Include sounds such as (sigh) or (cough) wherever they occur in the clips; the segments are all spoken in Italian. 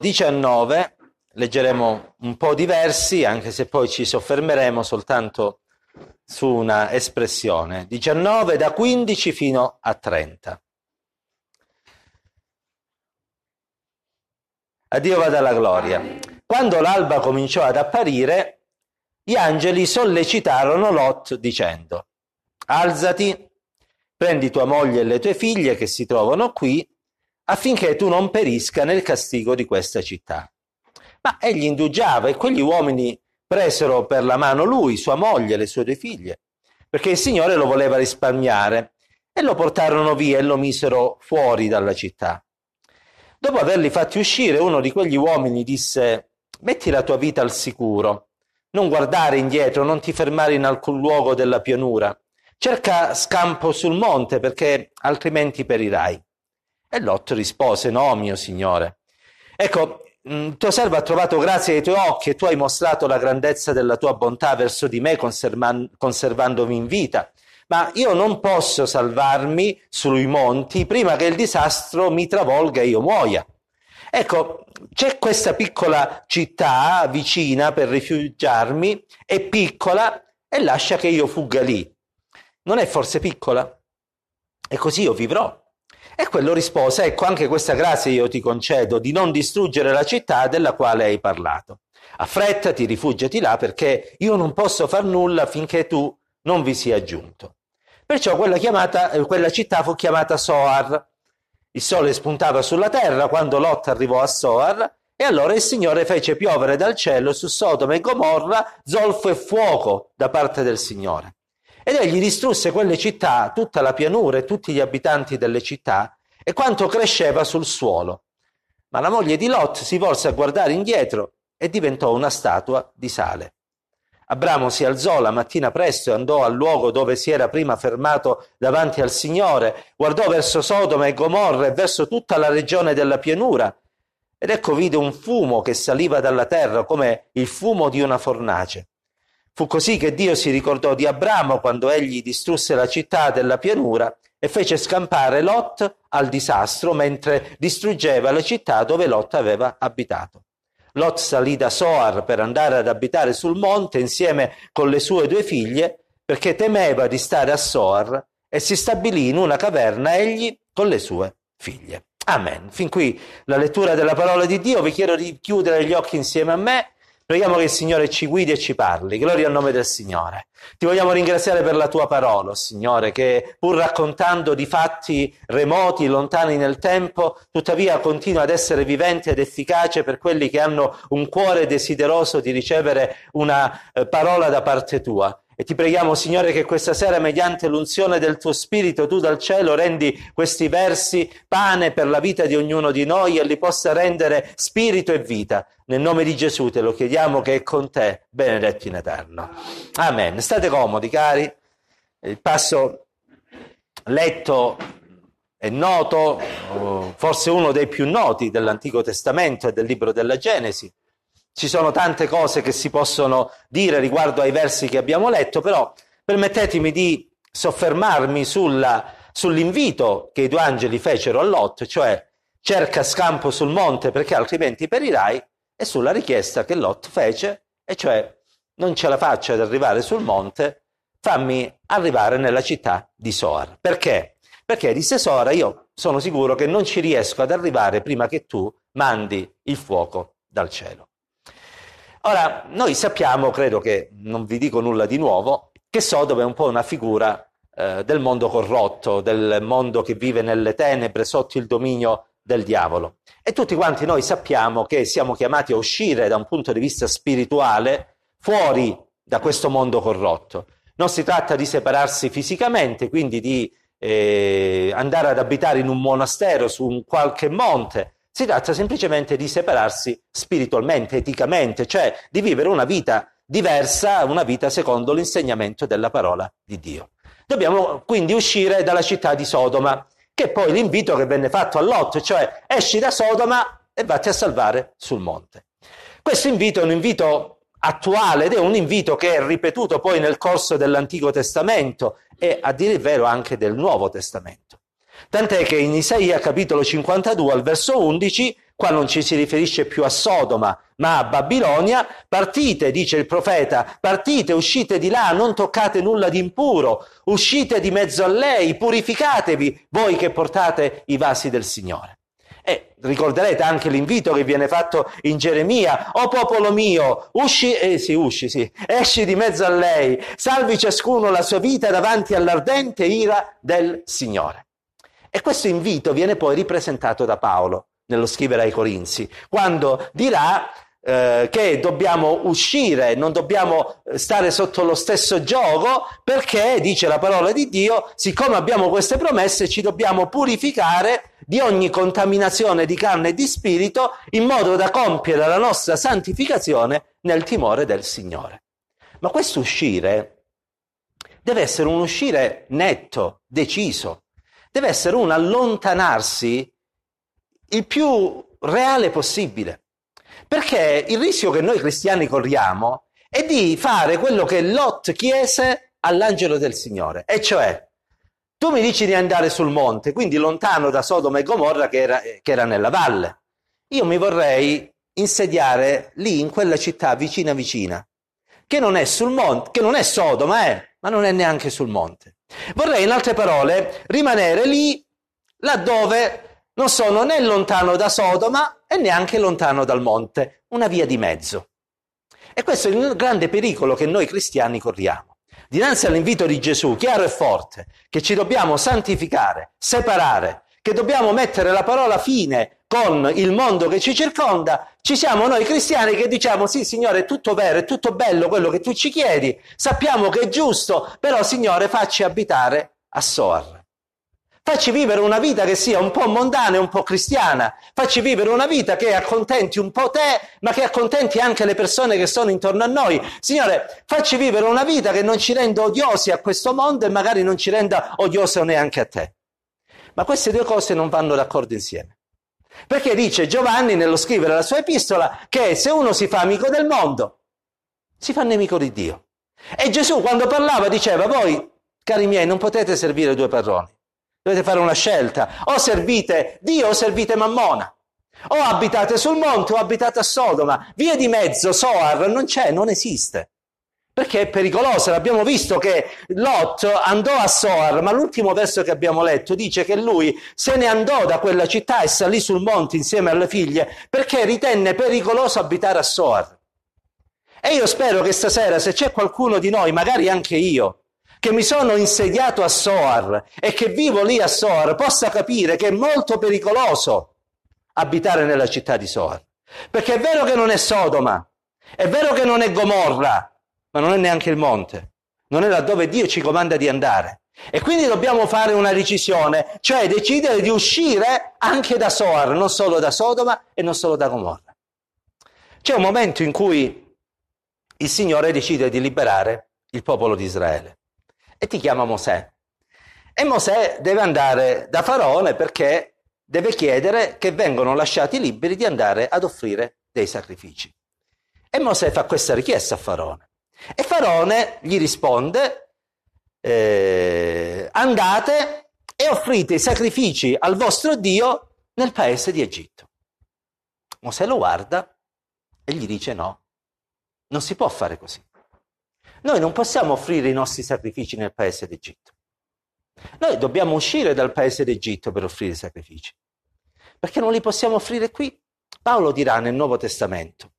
19, leggeremo un po' di versi, anche se poi ci soffermeremo soltanto su una espressione. 19 da 15 fino a 30. A Dio vada la gloria. Quando l'alba cominciò ad apparire, gli angeli sollecitarono Lot dicendo, alzati, prendi tua moglie e le tue figlie che si trovano qui, affinché tu non perisca nel castigo di questa città. Ma egli indugiava e quegli uomini presero per la mano lui, sua moglie le sue due figlie, perché il Signore lo voleva risparmiare, e lo portarono via e lo misero fuori dalla città. Dopo averli fatti uscire, uno di quegli uomini disse, metti la tua vita al sicuro, non guardare indietro, non ti fermare in alcun luogo della pianura, cerca scampo sul monte perché altrimenti perirai. E Lot rispose, no, mio signore. Ecco, mm, tuo servo ha trovato grazia ai tuoi occhi e tu hai mostrato la grandezza della tua bontà verso di me conservandomi in vita ma io non posso salvarmi sui monti prima che il disastro mi travolga e io muoia. Ecco, c'è questa piccola città vicina per rifugiarmi, è piccola e lascia che io fugga lì. Non è forse piccola? E così io vivrò. E quello rispose, ecco anche questa grazia io ti concedo di non distruggere la città della quale hai parlato. Affrettati, rifugiati là perché io non posso far nulla finché tu non vi sia giunto. Perciò quella, chiamata, eh, quella città fu chiamata Soar. Il sole spuntava sulla terra quando Lot arrivò a Soar e allora il Signore fece piovere dal cielo su Sodoma e Gomorra zolfo e fuoco da parte del Signore. Ed egli distrusse quelle città, tutta la pianura e tutti gli abitanti delle città e quanto cresceva sul suolo. Ma la moglie di Lot si volse a guardare indietro e diventò una statua di sale. Abramo si alzò la mattina presto e andò al luogo dove si era prima fermato davanti al Signore, guardò verso Sodoma e Gomorra e verso tutta la regione della pianura. Ed ecco vide un fumo che saliva dalla terra come il fumo di una fornace. Fu così che Dio si ricordò di Abramo quando egli distrusse la città della pianura e fece scampare Lot al disastro mentre distruggeva la città dove Lot aveva abitato. Lot salì da Soar per andare ad abitare sul monte insieme con le sue due figlie perché temeva di stare a Soar e si stabilì in una caverna egli con le sue figlie. Amen. Fin qui la lettura della parola di Dio. Vi chiedo di chiudere gli occhi insieme a me Preghiamo che il Signore ci guidi e ci parli. Gloria al nome del Signore. Ti vogliamo ringraziare per la tua parola, Signore, che pur raccontando di fatti remoti, lontani nel tempo, tuttavia continua ad essere vivente ed efficace per quelli che hanno un cuore desideroso di ricevere una eh, parola da parte tua. E ti preghiamo, Signore, che questa sera, mediante l'unzione del tuo Spirito, tu dal cielo rendi questi versi pane per la vita di ognuno di noi e li possa rendere spirito e vita. Nel nome di Gesù te lo chiediamo che è con te, benedetto in eterno. Amen. State comodi, cari. Il passo letto è noto, forse uno dei più noti dell'Antico Testamento e del libro della Genesi. Ci sono tante cose che si possono dire riguardo ai versi che abbiamo letto, però permettetemi di soffermarmi sulla, sull'invito che i due angeli fecero a Lot, cioè cerca scampo sul monte perché altrimenti perirai, e sulla richiesta che Lot fece, e cioè non ce la faccio ad arrivare sul monte, fammi arrivare nella città di Soar. Perché? Perché disse Soar, io sono sicuro che non ci riesco ad arrivare prima che tu mandi il fuoco dal cielo. Ora, noi sappiamo, credo che non vi dico nulla di nuovo, che Sodoma è un po' una figura eh, del mondo corrotto, del mondo che vive nelle tenebre sotto il dominio del diavolo. E tutti quanti noi sappiamo che siamo chiamati a uscire da un punto di vista spirituale fuori da questo mondo corrotto. Non si tratta di separarsi fisicamente, quindi di eh, andare ad abitare in un monastero su un qualche monte, si tratta semplicemente di separarsi spiritualmente, eticamente, cioè di vivere una vita diversa, una vita secondo l'insegnamento della parola di Dio. Dobbiamo quindi uscire dalla città di Sodoma, che è poi l'invito che venne fatto a Lot, cioè esci da Sodoma e vatti a salvare sul monte. Questo invito è un invito attuale ed è un invito che è ripetuto poi nel corso dell'Antico Testamento e a dire il vero anche del Nuovo Testamento. Tant'è che in Isaia capitolo 52 al verso 11, qua non ci si riferisce più a Sodoma, ma a Babilonia, partite, dice il profeta, partite, uscite di là, non toccate nulla di impuro, uscite di mezzo a lei, purificatevi voi che portate i vasi del Signore. E ricorderete anche l'invito che viene fatto in Geremia, o popolo mio, usci, eh sì, usci, sì, esci di mezzo a lei, salvi ciascuno la sua vita davanti all'ardente ira del Signore. E questo invito viene poi ripresentato da Paolo nello scrivere ai Corinzi, quando dirà eh, che dobbiamo uscire, non dobbiamo stare sotto lo stesso gioco, perché, dice la parola di Dio, siccome abbiamo queste promesse, ci dobbiamo purificare di ogni contaminazione di carne e di spirito, in modo da compiere la nostra santificazione nel timore del Signore. Ma questo uscire deve essere un uscire netto, deciso, deve essere un allontanarsi il più reale possibile. Perché il rischio che noi cristiani corriamo è di fare quello che Lot chiese all'angelo del Signore, e cioè tu mi dici di andare sul monte, quindi lontano da Sodoma e Gomorra che era, che era nella valle. Io mi vorrei insediare lì in quella città vicina vicina, che non è sul monte, che non è Sodoma, eh, ma non è neanche sul monte. Vorrei, in altre parole, rimanere lì laddove non sono né lontano da Sodoma e neanche lontano dal monte, una via di mezzo. E questo è il grande pericolo che noi cristiani corriamo. Dinanzi all'invito di Gesù, chiaro e forte, che ci dobbiamo santificare, separare, che dobbiamo mettere la parola fine con il mondo che ci circonda, ci siamo noi cristiani che diciamo sì Signore è tutto vero, è tutto bello quello che tu ci chiedi, sappiamo che è giusto, però Signore facci abitare a Soar. Facci vivere una vita che sia un po' mondana e un po' cristiana. Facci vivere una vita che accontenti un po' te, ma che accontenti anche le persone che sono intorno a noi. Signore, facci vivere una vita che non ci renda odiosi a questo mondo e magari non ci renda odioso neanche a te. Ma queste due cose non vanno d'accordo insieme. Perché dice Giovanni nello scrivere la sua epistola che se uno si fa amico del mondo, si fa nemico di Dio. E Gesù quando parlava diceva, voi, cari miei, non potete servire due padroni. Dovete fare una scelta. O servite Dio o servite Mammona. O abitate sul monte o abitate a Sodoma. Via di mezzo, Soar, non c'è, non esiste. Perché è pericolosa. L'abbiamo visto che Lot andò a Soar, ma l'ultimo verso che abbiamo letto dice che lui se ne andò da quella città e salì sul monte insieme alle figlie perché ritenne pericoloso abitare a Soar. E io spero che stasera, se c'è qualcuno di noi, magari anche io, che mi sono insediato a Soar e che vivo lì a Soar possa capire che è molto pericoloso abitare nella città di Soar. Perché è vero che non è Sodoma, è vero che non è Gomorra, ma non è neanche il monte, non è laddove Dio ci comanda di andare. E quindi dobbiamo fare una decisione, cioè decidere di uscire anche da Soar, non solo da Sodoma e non solo da Gomorra. C'è un momento in cui il Signore decide di liberare il popolo di Israele e ti chiama Mosè. E Mosè deve andare da Faraone perché deve chiedere che vengano lasciati liberi di andare ad offrire dei sacrifici. E Mosè fa questa richiesta a Faraone. E Faraone gli risponde, eh, andate e offrite i sacrifici al vostro Dio nel paese di Egitto. Mosè lo guarda e gli dice no, non si può fare così. Noi non possiamo offrire i nostri sacrifici nel paese d'Egitto. Noi dobbiamo uscire dal paese d'Egitto per offrire i sacrifici. Perché non li possiamo offrire qui? Paolo dirà nel Nuovo Testamento.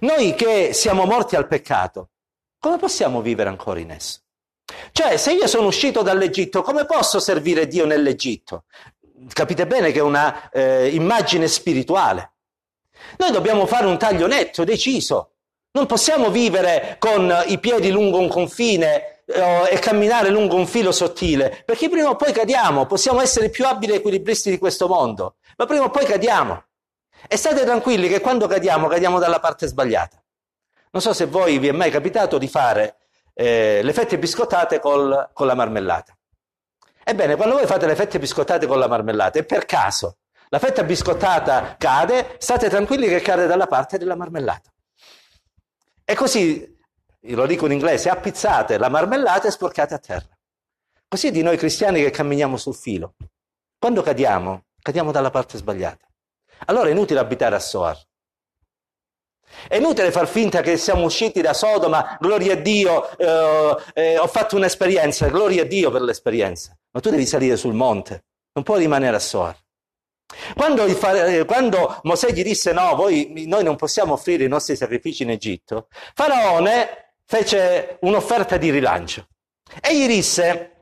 Noi che siamo morti al peccato, come possiamo vivere ancora in esso? Cioè, se io sono uscito dall'Egitto, come posso servire Dio nell'Egitto? Capite bene che è una eh, immagine spirituale. Noi dobbiamo fare un taglio netto, deciso. Non possiamo vivere con i piedi lungo un confine eh, e camminare lungo un filo sottile, perché prima o poi cadiamo, possiamo essere più abili equilibristi di questo mondo, ma prima o poi cadiamo. E state tranquilli che quando cadiamo, cadiamo dalla parte sbagliata. Non so se voi vi è mai capitato di fare eh, le fette biscottate col, con la marmellata. Ebbene, quando voi fate le fette biscottate con la marmellata e per caso la fetta biscottata cade, state tranquilli che cade dalla parte della marmellata. E così, lo dico in inglese, appizzate la marmellata e sporcate a terra. Così di noi cristiani che camminiamo sul filo. Quando cadiamo, cadiamo dalla parte sbagliata. allora è inutile abitare a Soar. È inutile far finta che siamo usciti da Sodoma, gloria a Dio, eh, eh, ho fatto un'esperienza, gloria a Dio per l'esperienza. Ma tu devi salire sul monte, non puoi rimanere a Soar. Quando, eh, quando Mosè gli disse no, voi, noi non possiamo offrire i nostri sacrifici in Egitto, Faraone fece un'offerta di rilancio e gli disse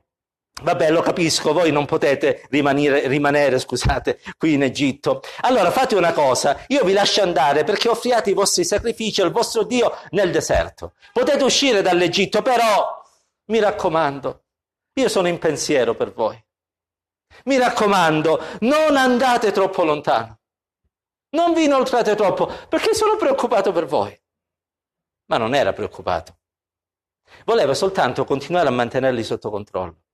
Vabbè, lo capisco, voi non potete rimanere, rimanere, scusate, qui in Egitto. Allora fate una cosa, io vi lascio andare perché offriate i vostri sacrifici al vostro Dio nel deserto. Potete uscire dall'Egitto, però mi raccomando, io sono in pensiero per voi. Mi raccomando, non andate troppo lontano. Non vi inoltrate troppo, perché sono preoccupato per voi. Ma non era preoccupato. Voleva soltanto continuare a mantenerli sotto controllo.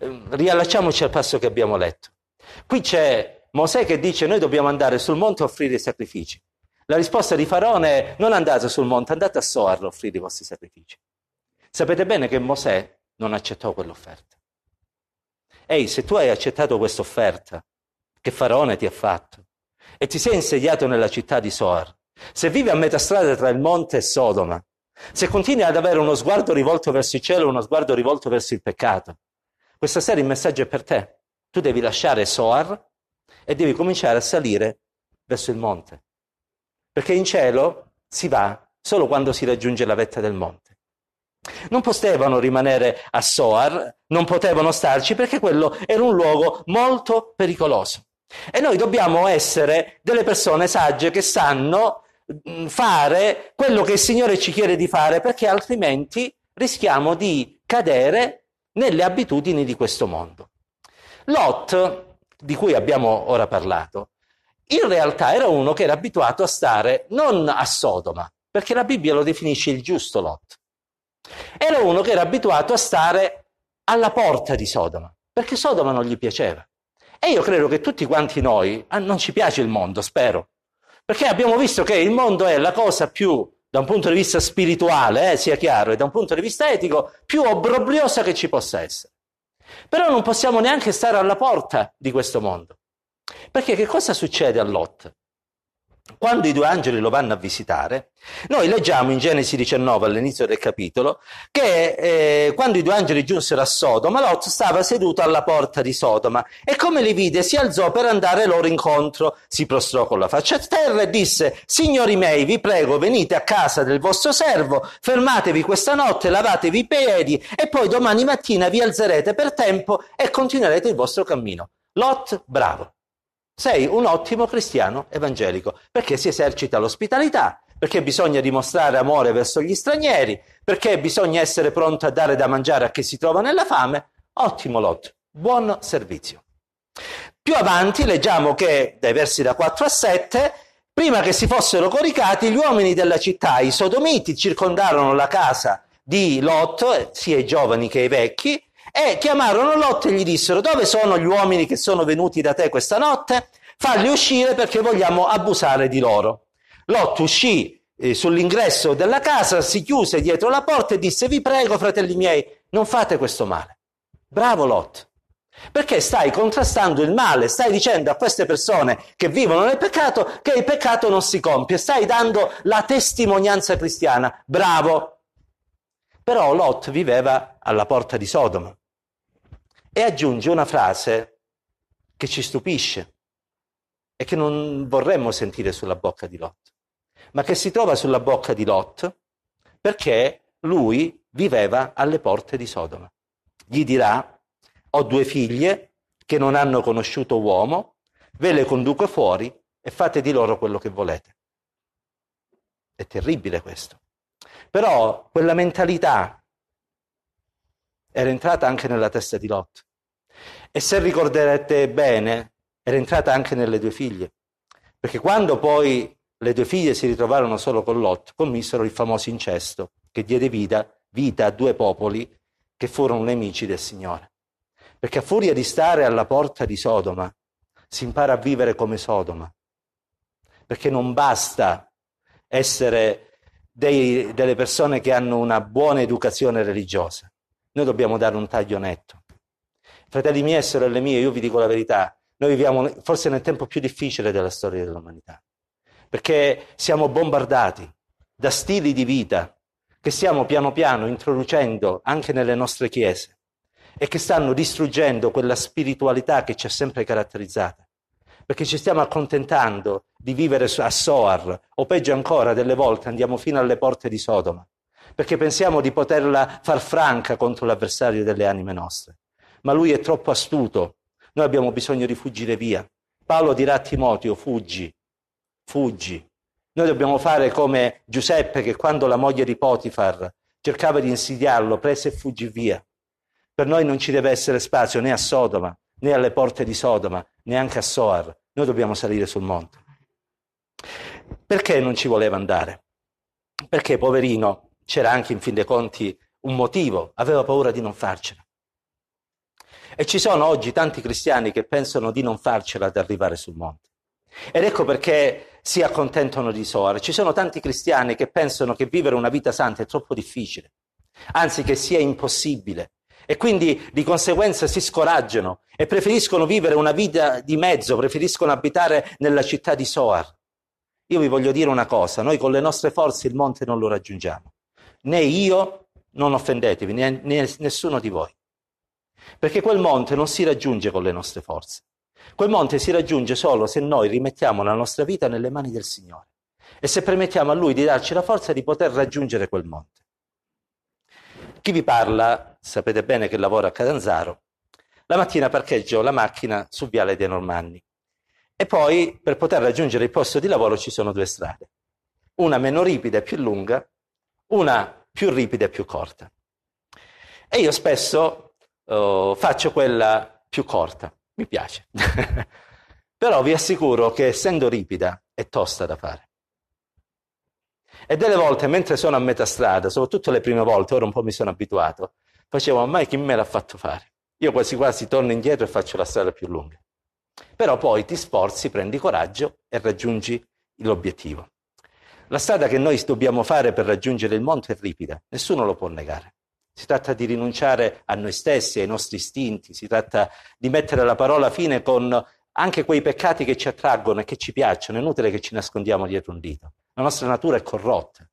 Ehm, riallacciamoci al passo che abbiamo letto. Qui c'è Mosè che dice noi dobbiamo andare sul monte a offrire i sacrifici. La risposta di Faraone è non andate sul monte, andate a Soar a offrire i vostri sacrifici. Sapete bene che Mosè non accettò quell'offerta. Ehi, se tu hai accettato questa offerta che Faraone ti ha fatto e ti sei insediato nella città di Soar, se vivi a metà strada tra il monte e Sodoma, se continui ad avere uno sguardo rivolto verso il cielo e uno sguardo rivolto verso il peccato, questa sera il messaggio è per te. Tu devi lasciare Soar e devi cominciare a salire verso il monte. Perché in cielo si va solo quando si raggiunge la vetta del monte. Non potevano rimanere a Soar, non potevano starci perché quello era un luogo molto pericoloso. E noi dobbiamo essere delle persone sagge che sanno mm, fare quello che il Signore ci chiede di fare perché altrimenti rischiamo di cadere nelle abitudini di questo mondo. Lot, di cui abbiamo ora parlato, in realtà era uno che era abituato a stare non a Sodoma, perché la Bibbia lo definisce il giusto Lot. Era uno che era abituato a stare alla porta di Sodoma, perché Sodoma non gli piaceva. E io credo che tutti quanti noi, ah, non ci piace il mondo, spero, perché abbiamo visto che il mondo è la cosa più da un punto di vista spirituale, eh, sia chiaro, e da un punto di vista etico, più obbrobriosa che ci possa essere. Però non possiamo neanche stare alla porta di questo mondo. Perché che cosa succede a Lot? Quando i due angeli lo vanno a visitare, noi leggiamo in Genesi 19 all'inizio del capitolo che eh, quando i due angeli giunsero a Sodoma, Lot stava seduto alla porta di Sodoma e come li vide si alzò per andare loro incontro, si prostrò con la faccia a terra e disse, signori miei, vi prego, venite a casa del vostro servo, fermatevi questa notte, lavatevi i piedi e poi domani mattina vi alzerete per tempo e continuerete il vostro cammino. Lot, bravo. Sei un ottimo cristiano evangelico perché si esercita l'ospitalità, perché bisogna dimostrare amore verso gli stranieri, perché bisogna essere pronto a dare da mangiare a chi si trova nella fame. Ottimo Lot, buon servizio. Più avanti leggiamo che dai versi da 4 a 7 Prima che si fossero coricati, gli uomini della città, i sodomiti, circondarono la casa di Lot, sia i giovani che i vecchi, e chiamarono Lot e gli dissero dove sono gli uomini che sono venuti da te questa notte? Falli uscire perché vogliamo abusare di loro. Lot uscì eh, sull'ingresso della casa, si chiuse dietro la porta e disse vi prego fratelli miei non fate questo male. Bravo Lot. Perché stai contrastando il male, stai dicendo a queste persone che vivono nel peccato che il peccato non si compie, stai dando la testimonianza cristiana. Bravo. Però Lot viveva alla porta di Sodoma e aggiunge una frase che ci stupisce e che non vorremmo sentire sulla bocca di Lot, ma che si trova sulla bocca di Lot perché lui viveva alle porte di Sodoma. Gli dirà, ho due figlie che non hanno conosciuto uomo, ve le conduco fuori e fate di loro quello che volete. È terribile questo. Però quella mentalità era entrata anche nella testa di Lot. E se ricorderete bene, era entrata anche nelle due figlie. Perché quando poi le due figlie si ritrovarono solo con Lot, commisero il famoso incesto che diede vita, vita a due popoli che furono nemici del Signore. Perché a furia di stare alla porta di Sodoma, si impara a vivere come Sodoma. Perché non basta essere dei, delle persone che hanno una buona educazione religiosa. Noi dobbiamo dare un taglio netto. Fratelli miei e sorelle mie, io vi dico la verità, Noi viviamo forse nel tempo più difficile della storia dell'umanità, perché siamo bombardati da stili di vita che stiamo piano piano introducendo anche nelle nostre chiese e che stanno distruggendo quella spiritualità che ci ha sempre caratterizzata. Perché ci stiamo accontentando di vivere a Soar, o peggio ancora, delle volte andiamo fino alle porte di Sodoma, perché pensiamo di poterla far franca contro l'avversario delle anime nostre. Ma lui è troppo astuto noi abbiamo bisogno di fuggire via. Paolo dirà a Timoteo, fuggi, fuggi. Noi dobbiamo fare come Giuseppe che quando la moglie di Potifar cercava di insidiarlo, prese e fuggì via. Per noi non ci deve essere spazio né a Sodoma, né alle porte di Sodoma, neanche a Soar. Noi dobbiamo salire sul monte. Perché non ci voleva andare? Perché, poverino, c'era anche in fin dei conti un motivo, aveva paura di non farcela. E ci sono oggi tanti cristiani che pensano di non farcela ad arrivare sul monte. Ed ecco perché si accontentano di Soar. Ci sono tanti cristiani che pensano che vivere una vita santa è troppo difficile, anzi che sia impossibile. E quindi di conseguenza si scoraggiano e preferiscono vivere una vita di mezzo, preferiscono abitare nella città di Soar. Io vi voglio dire una cosa, noi con le nostre forze il monte non lo raggiungiamo. Né io, non offendetevi, né, né nessuno di voi. Perché quel monte non si raggiunge con le nostre forze. Quel monte si raggiunge solo se noi rimettiamo la nostra vita nelle mani del Signore e se permettiamo a Lui di darci la forza di poter raggiungere quel monte. Chi vi parla, sapete bene che lavora a Catanzaro, la mattina parcheggio la macchina su Viale dei Normanni e poi per poter raggiungere il posto di lavoro ci sono due strade, una meno ripida e più lunga, una più ripida e più corta. E io spesso uh, faccio quella più corta, mi piace. (laughs) Però vi assicuro che essendo ripida è tosta da fare. E delle volte, mentre sono a metà strada, soprattutto le prime volte, ora un po' mi sono abituato, facevo, ma mai chi me l'ha fatto fare? Io quasi quasi torno indietro e faccio la strada più lunga. Però poi ti sforzi, prendi coraggio e raggiungi l'obiettivo. La strada che noi dobbiamo fare per raggiungere il monte è ripida, nessuno lo può negare. Si tratta di rinunciare a noi stessi, ai nostri istinti, si tratta di mettere la parola fine con anche quei peccati che ci attraggono e che ci piacciono. È inutile che ci nascondiamo dietro un dito. La nostra natura è corrotta.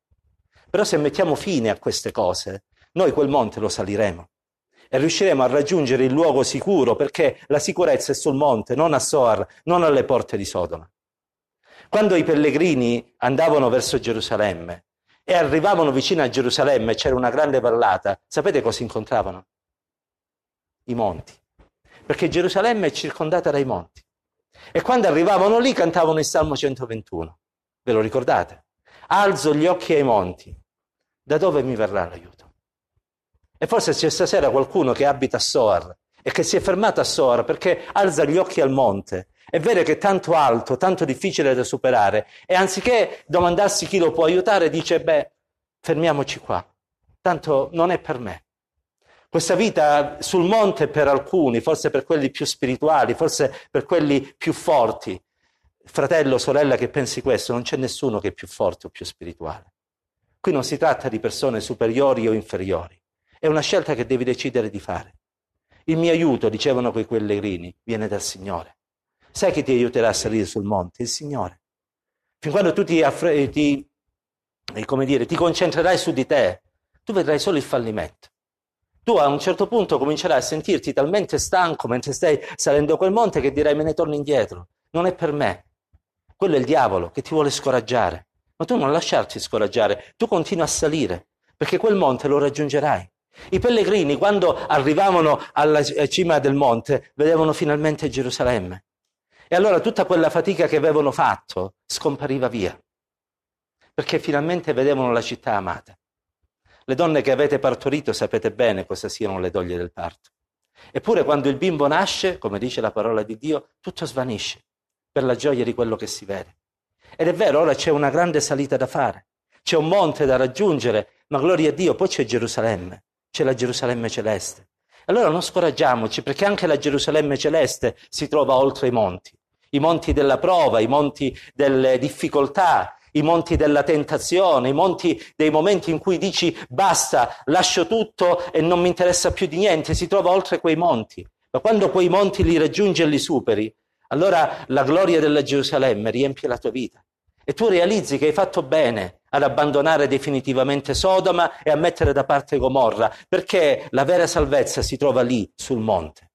Però se mettiamo fine a queste cose, noi quel monte lo saliremo e riusciremo a raggiungere il luogo sicuro perché la sicurezza è sul monte, non a Soar, non alle porte di Sodoma. Quando i pellegrini andavano verso Gerusalemme, e arrivavano vicino a Gerusalemme c'era una grande vallata, sapete cosa incontravano? I monti. Perché Gerusalemme è circondata dai monti. E quando arrivavano lì cantavano il Salmo 121. Ve lo ricordate? Alzo gli occhi ai monti. Da dove mi verrà l'aiuto? E forse c'è stasera qualcuno che abita a Soar e che si è fermato a Soar perché alza gli occhi al monte è vero che è tanto alto, tanto difficile da superare e anziché domandarsi chi lo può aiutare, dice, beh, fermiamoci qua, tanto non è per me. Questa vita sul monte per alcuni, forse per quelli più spirituali, forse per quelli più forti. Fratello, sorella che pensi questo, non c'è nessuno che è più forte o più spirituale. Qui non si tratta di persone superiori o inferiori, è una scelta che devi decidere di fare. Il mio aiuto, dicevano quei pellegrini, viene dal Signore. Sai chi ti aiuterà a salire sul monte? Il Signore. Fin quando tu ti, affre- ti, eh, dire, ti concentrerai su di te, tu vedrai solo il fallimento. Tu a un certo punto comincerai a sentirti talmente stanco mentre stai salendo quel monte che dirai me ne torno indietro. Non è per me. Quello è il diavolo che ti vuole scoraggiare. Ma tu non lasciarti scoraggiare, tu continui a salire, perché quel monte lo raggiungerai. I pellegrini, quando arrivavano alla cima del monte, vedevano finalmente Gerusalemme. E allora tutta quella fatica che avevano fatto scompariva via, perché finalmente vedevano la città amata. Le donne che avete partorito sapete bene cosa siano le doglie del parto. Eppure quando il bimbo nasce, come dice la parola di Dio, tutto svanisce per la gioia di quello che si vede. Ed è vero, ora c'è una grande salita da fare, c'è un monte da raggiungere, ma gloria a Dio, poi c'è Gerusalemme, c'è la Gerusalemme celeste. Allora non scoraggiamoci, perché anche la Gerusalemme celeste si trova oltre i monti i monti della prova, i monti delle difficoltà, i monti della tentazione, i monti dei momenti in cui dici basta, lascio tutto e non mi interessa più di niente, si trova oltre quei monti. Ma quando quei monti li raggiungi e li superi, allora la gloria della Gerusalemme riempie la tua vita e tu realizzi che hai fatto bene ad abbandonare definitivamente Sodoma e a mettere da parte Gomorra, perché la vera salvezza si trova lì, sul monte.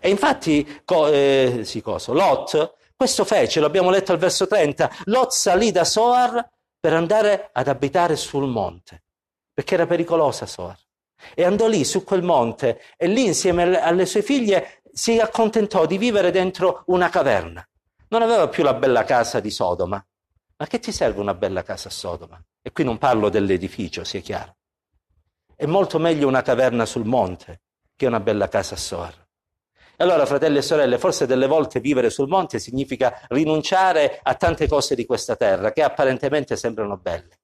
E infatti, co, eh, sì, coso, Lot questo fece, lo abbiamo letto al verso 30, Lot salì da Soar per andare ad abitare sul monte, perché era pericolosa Soar. E andò lì, su quel monte, e lì insieme alle sue figlie si accontentò di vivere dentro una caverna. Non aveva più la bella casa di Sodoma. Ma che ti serve una bella casa a Sodoma? E qui non parlo dell'edificio, sia chiaro. È molto meglio una caverna sul monte che una bella casa a Soar. E allora, fratelli e sorelle, forse delle volte vivere sul monte significa rinunciare a tante cose di questa terra che apparentemente sembrano belle.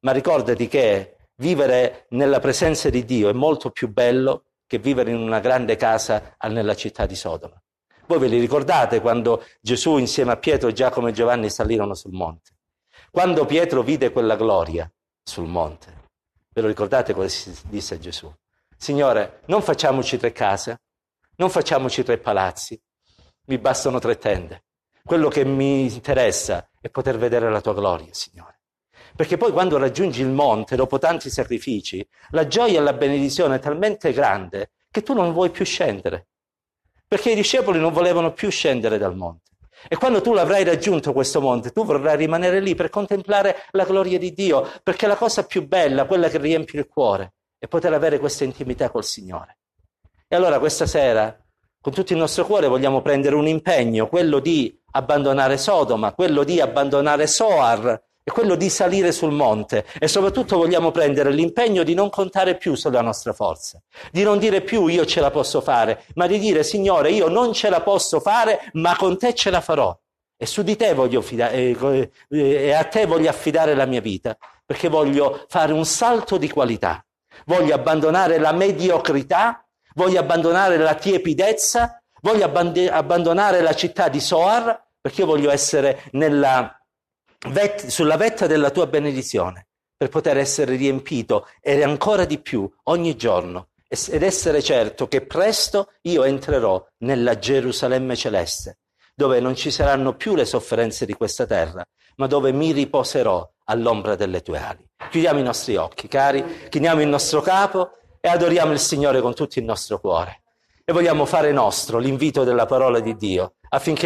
Ma ricordati che vivere nella presenza di Dio è molto più bello che vivere in una grande casa nella città di Sodoma. Voi ve li ricordate quando Gesù insieme a Pietro, Giacomo e Giovanni salirono sul monte? Quando Pietro vide quella gloria sul monte, ve lo ricordate cosa disse Gesù? Signore, non facciamoci tre case, non facciamoci tre palazzi, mi bastano tre tende. Quello che mi interessa è poter vedere la tua gloria, Signore. Perché poi quando raggiungi il monte, dopo tanti sacrifici, la gioia e la benedizione è talmente grande che tu non vuoi più scendere. Perché i discepoli non volevano più scendere dal monte. E quando tu l'avrai raggiunto questo monte, tu vorrai rimanere lì per contemplare la gloria di Dio, perché la cosa più bella, quella che riempie il cuore, è poter avere questa intimità col Signore. E allora questa sera, con tutto il nostro cuore, vogliamo prendere un impegno, quello di abbandonare Sodoma, quello di abbandonare Soar, è quello di salire sul monte e soprattutto vogliamo prendere l'impegno di non contare più sulla nostra forza, di non dire più io ce la posso fare, ma di dire Signore io non ce la posso fare, ma con te ce la farò. E su di te voglio fidare, eh, e a te voglio affidare la mia vita, perché voglio fare un salto di qualità, voglio abbandonare la mediocrità, voglio abbandonare la tiepidezza, voglio abbandonare la città di Soar, perché io voglio essere vet- sulla vetta della tua benedizione per poter essere riempito e ancora di più ogni giorno. Ed essere certo che presto io entrerò nella Gerusalemme celeste, dove non ci saranno più le sofferenze di questa terra, ma dove mi riposerò all'ombra delle tue ali. Chiudiamo i nostri occhi, cari, chiniamo il nostro capo e adoriamo il Signore con tutto il nostro cuore. E vogliamo fare nostro l'invito della parola di Dio affinché